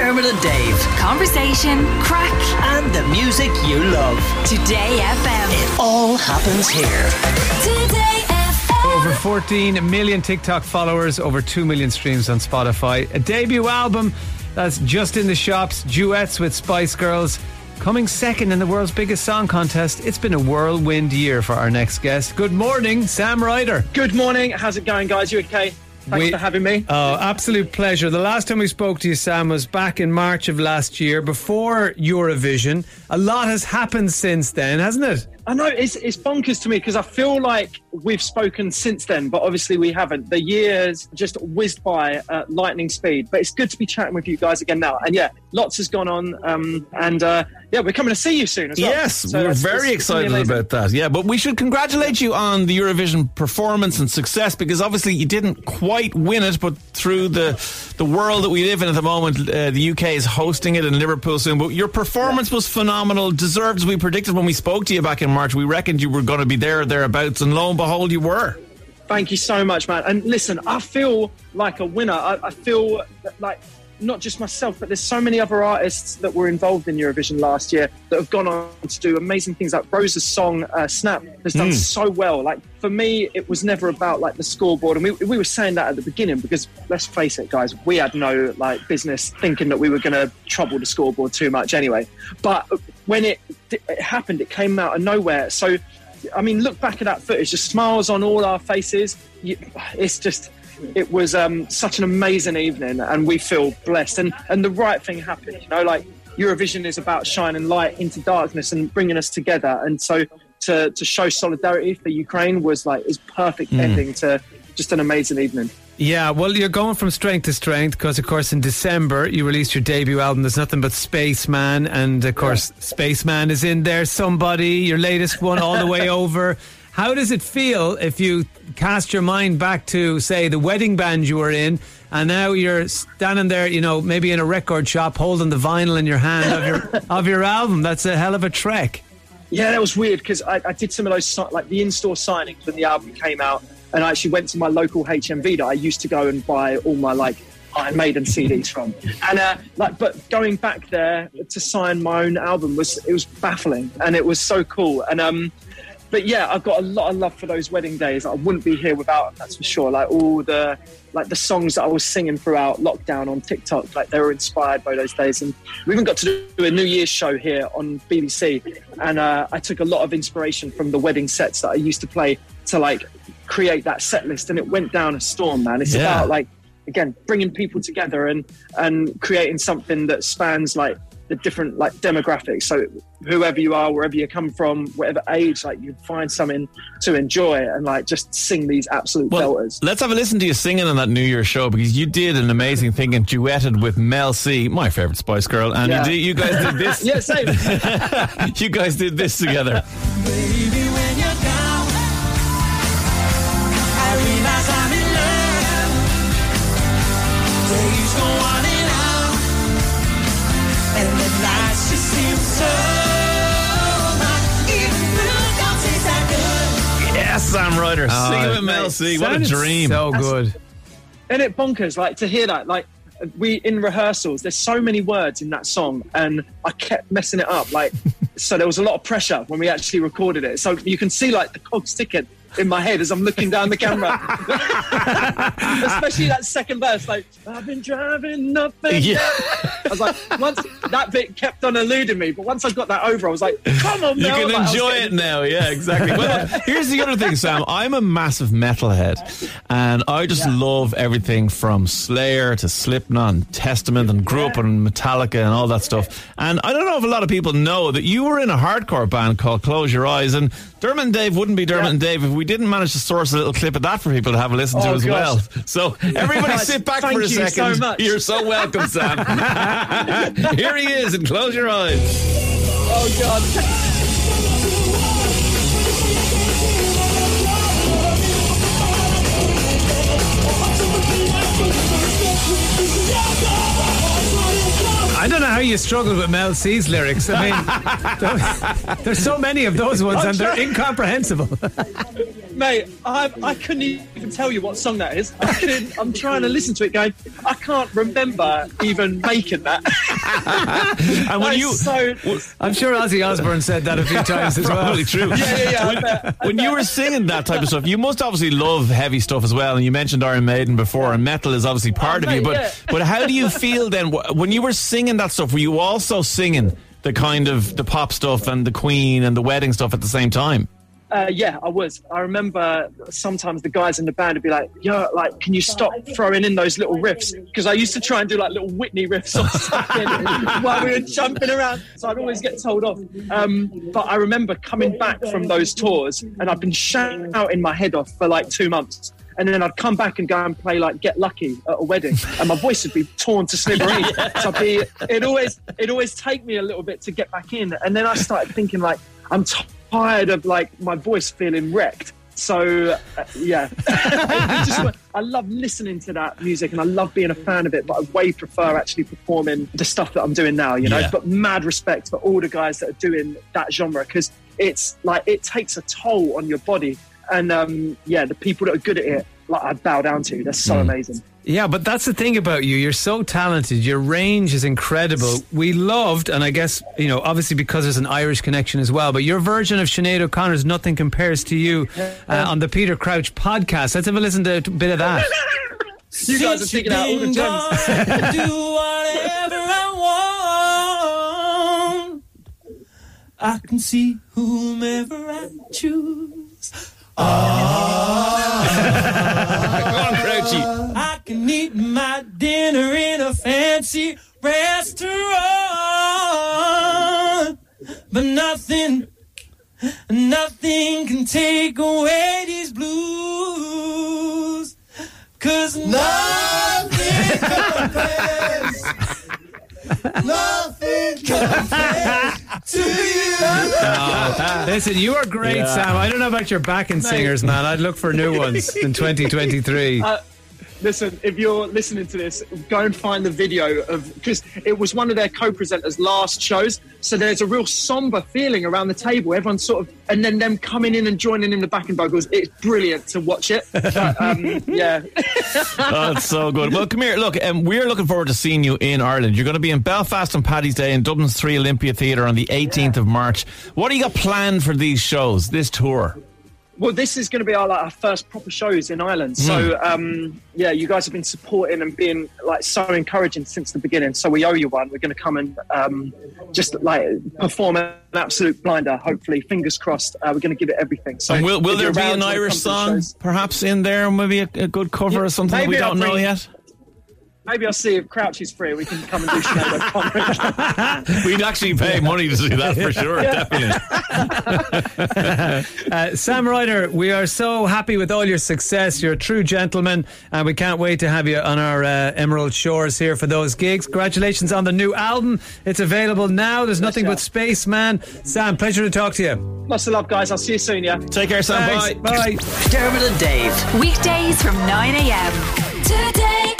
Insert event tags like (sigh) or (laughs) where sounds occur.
Dermot and Dave. Conversation, crack, And the music you love. Today FM. It all happens here. Today FM. Over 14 million TikTok followers, over 2 million streams on Spotify. A debut album that's just in the shops, duets with Spice Girls. Coming second in the world's biggest song contest. It's been a whirlwind year for our next guest. Good morning, Sam Ryder. Good morning. How's it going, guys? You okay? Thanks We- for having me. Oh, absolute pleasure. The last time we spoke to you, Sam, was back in March of last year, before Eurovision. A lot has happened since then, hasn't it? I know it's it's bonkers to me because I feel like we've spoken since then, but obviously we haven't. The years just whizzed by at lightning speed. But it's good to be chatting with you guys again now. And yeah, lots has gone on. Um, and uh, yeah, we're coming to see you soon as well. Yes, So we're very excited about that. Yeah, but we should congratulate you on the Eurovision performance and success because obviously you didn't quite win it, but through the the world that we live in at the moment, uh, the UK is hosting it in Liverpool soon. But your performance was phenomenal, deserved as we predicted when we spoke to you back in March. We reckoned you were going to be there or thereabouts, and lo and behold, you were. Thank you so much, man. And listen, I feel like a winner. I, I feel like not just myself, but there's so many other artists that were involved in Eurovision last year that have gone on to do amazing things. Like Rosa's song uh, "Snap" has done so well. Like for me, it was never about like the scoreboard, and we, we were saying that at the beginning because let's face it, guys, we had no like business thinking that we were going to trouble the scoreboard too much anyway. But when it, it happened, it came out of nowhere. So. I mean, look back at that footage. The smiles on all our faces. It's just, it was um, such an amazing evening, and we feel blessed. And and the right thing happened. You know, like Eurovision is about shining light into darkness and bringing us together. And so to to show solidarity for Ukraine was like is perfect ending to just an amazing evening. Yeah, well, you're going from strength to strength because, of course, in December you released your debut album. There's nothing but Spaceman, and of course, Spaceman is in there. Somebody, your latest one, all the way (laughs) over. How does it feel if you cast your mind back to, say, the wedding band you were in, and now you're standing there, you know, maybe in a record shop, holding the vinyl in your hand of your (laughs) of your album? That's a hell of a trek. Yeah, that was weird because I, I did some of those like the in-store signings when the album came out, and I actually went to my local HMV that I used to go and buy all my like Iron Maiden CDs from. And uh, like, but going back there to sign my own album was it was baffling, and it was so cool. And um, but yeah, I've got a lot of love for those wedding days. I wouldn't be here without. That's for sure. Like all the like the songs that I was singing throughout lockdown on TikTok, like they were inspired by those days. And we even got to do a New Year's show here on BBC, and uh, I took a lot of inspiration from the wedding sets that I used to play to like create that set list, and it went down a storm, man. It's Yeah. about like again bringing people together and and creating something that spans like the different like demographics so whoever you are wherever you come from whatever age like you find something to enjoy and like just sing these absolute Well, belters let's have a listen to you singing on that New Year show because you did an amazing thing and duetted with Mel C, my favorite Spice Girl, and Yeah. you, did, you guys did this. (laughs) yeah same (laughs) you guys did this together. Baby, Sam Ryder, singing with Mel mate, C. Oh, what a dream. So good. and it bonkers like to hear that like we in rehearsals there's so many words in that song and i kept messing it up like (laughs) so there was a lot of pressure when we actually recorded it so you can see like the cogs ticking in my head as i'm looking down the camera (laughs) (laughs) especially that second verse like i've been driving up and Yeah. down. I was like once that bit kept on eluding me but once i got that over i was like come on You Mel. can Like, enjoy getting- it now, yeah, exactly. Well, (laughs) here's the other thing, Sam. I'm a massive metalhead, and I just love everything from Slayer to Slipknot and Testament, and grew up on Metallica and all that stuff. And I don't know if a lot of people know that you were in a hardcore band called Close Your Eyes, and Dermot and Dave wouldn't be Dermot Yeah. and Dave if we didn't manage to source a little clip of that for people to have a listen to Oh, as gosh. well. So everybody, sit back thank for a you so second. much. You're so welcome, Sam. (laughs) (laughs) Here he is, and Close Your Eyes. oh god (laughs) I don't know how you struggle with Mel C's lyrics. I mean, (laughs) there's so many of those ones, and they're incomprehensible. (laughs) Mate, I, I couldn't even tell you what song that is. I couldn't, I'm trying to listen to it going, I can't remember even making that. (laughs) And when That you so, I'm sure Ozzy Osbourne said that a few times as well. Probably true. yeah, yeah, yeah, I bet. when you were singing that type of stuff, you must obviously love heavy stuff as well. And you mentioned Iron Maiden before, and metal is obviously part Oh, of you. But but how do you feel then when you were singing that stuff? Were you also singing the kind of the pop stuff and the Queen and the wedding stuff at the same time? Uh, yeah, I was. I remember sometimes the guys in the band would be like, "Yo, like, can you stop throwing in those little riffs?" Because I used to try and do like little Whitney riffs or something (laughs) while we were jumping around. So I'd always get told off. Um, but I remember coming back from those tours, and I'd been shouting out in my head off for like two months. And then I'd come back and go and play like Get Lucky at a wedding, and my voice would be torn to smithereens. (laughs) So I'd be, it always, it always take me a little bit to get back in. And then I started thinking like, I'm tired of like my voice feeling wrecked. So uh, yeah, (laughs) I, just, I love listening to that music and I love being a fan of it, but I way prefer actually performing the stuff that I'm doing now. You know, Yeah. but mad respect for all the guys that are doing that genre because it's like it takes a toll on your body. And um, yeah, the people that are good at it, like I bow down to. They're so amazing. Yeah, but that's the thing about you. You're so talented. Your range is incredible. We loved, and I guess, you know, obviously because there's an Irish connection as well, but your version of Sinead O'Connor's Nothing Compares to You uh, on the Peter Crouch podcast. Let's have a listen to a bit of that. (laughs) You guys are you've out all the gems. do (laughs) whatever I want. I can see whomever I choose. Ah. (laughs) On, Crouchy. I can eat my dinner in a fancy restaurant, but nothing, nothing can take away these blues. Cause nothing (laughs) compares, nothing compares. (laughs) Listen, you are great, Sam. I don't know about your backing singers, man. I'd look for new ones in (laughs) 2023. Uh, Listen, if you're listening to this, go and find the video of because it was one of their co-presenters' last shows. So there's a real somber feeling around the table. Everyone's sort of, and then them coming in and joining in the backing vocals. It's brilliant to watch it. (laughs) But, um, yeah, (laughs) Oh, it's so good. Well, come here. Look, um, we're looking forward to seeing you in Ireland. You're going to be in Belfast on Paddy's Day in Dublin's Three Olympia Theatre on the 18th of March. What do you got planned for these shows, this tour? Well, this is going to be our like our first proper shows in Ireland. So um, yeah, you guys have been supporting and being like so encouraging since the beginning. So we owe you one. We're going to come and um, just like perform an absolute blinder. Hopefully, fingers crossed. Uh, we're going to give it everything. So And will, will there be an Irish song perhaps in there? Maybe a, a good cover or something we don't know yet? Maybe I'll see if Crouch is free. We can come and do Sinead O'Connor. (laughs) We'd actually pay money to see that for sure, definitely. (laughs) Uh, Sam Ryder, we are so happy with all your success. You're a true gentleman, and we can't wait to have you on our uh, Emerald Shores here for those gigs. Congratulations on the new album. It's available now. There's nothing but Spaceman. Sam, pleasure to talk to you. Lots of love, guys. I'll see you soon. Yeah. Take care, Sam. Thanks. Bye. Bye. Dermot and Dave. Weekdays from 9 a.m. Today